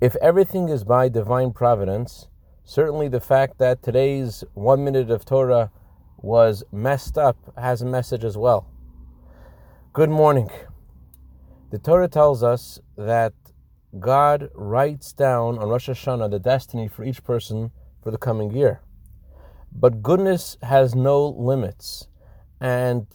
If everything is by divine providence, certainly the fact that today's one minute of Torah was messed up has a message as well. Good morning. The Torah tells us that God writes down on Rosh Hashanah the destiny for each person for the coming year. But goodness has no limits, and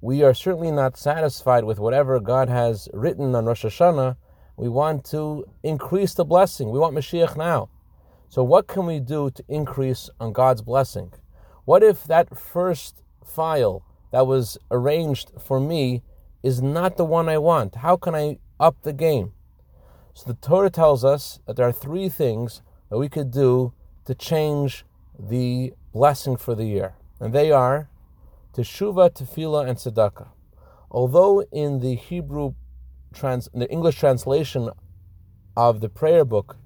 we are certainly not satisfied with whatever God has written on Rosh Hashanah. We want to increase the blessing. We want Mashiach now. So, what can we do to increase on God's blessing? What if that first file that was arranged for me is not the one I want? How can I up the game? So the Torah tells us that there are three things that we could do to change the blessing for the year. And they are teshuva, tefillah, and tzedakah. Although in the Hebrew, trans, the English translation of the prayer book,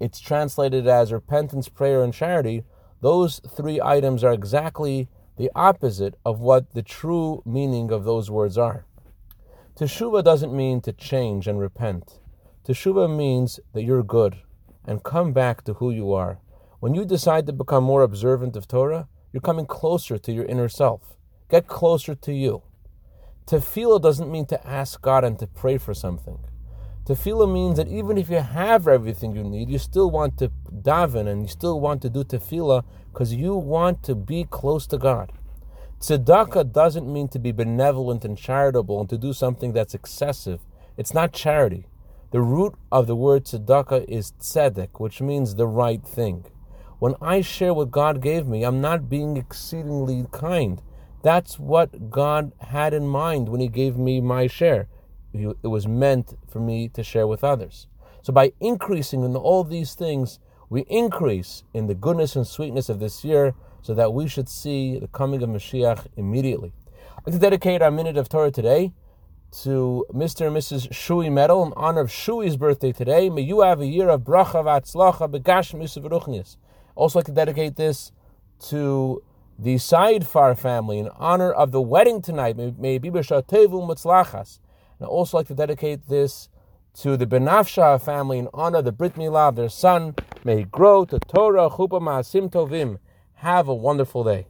it's translated as repentance, prayer, and charity, those three items are exactly the opposite of what the true meaning of those words are. Teshuva doesn't mean to change and repent. Teshuva means that you're good and come back to who you are. When you decide to become more observant of Torah, you're coming closer to your inner self. Get closer to you. Tefillah doesn't mean to ask God and to pray for something. Tefillah means that even if you have everything you need, you still want to daven and you still want to do tefillah because you want to be close to God. Tzedakah doesn't mean to be benevolent and charitable and to do something that's excessive. It's not charity. The root of the word tzedakah is tzedek, which means the right thing. When I share what God gave me, I'm not being exceedingly kind. That's what God had in mind when He gave me my share it was meant for me to share with others. So by increasing in all these things, we increase in the goodness and sweetness of this year so that we should see the coming of Mashiach immediately. I'd like to dedicate our minute of Torah today to Mr. and Mrs. Shui Medal in honor of Shui's birthday today. May you have a year of bracha v'atzlacha begash misav Also like to dedicate this to the Saidfar family in honor of the wedding tonight. May b'shatevu mutzlachas. And I also like to dedicate this to the Benafsha family in honor of the Brit Milah of their son. May he grow to Torah, Chupa Ma'asim Tovim. Have a wonderful day.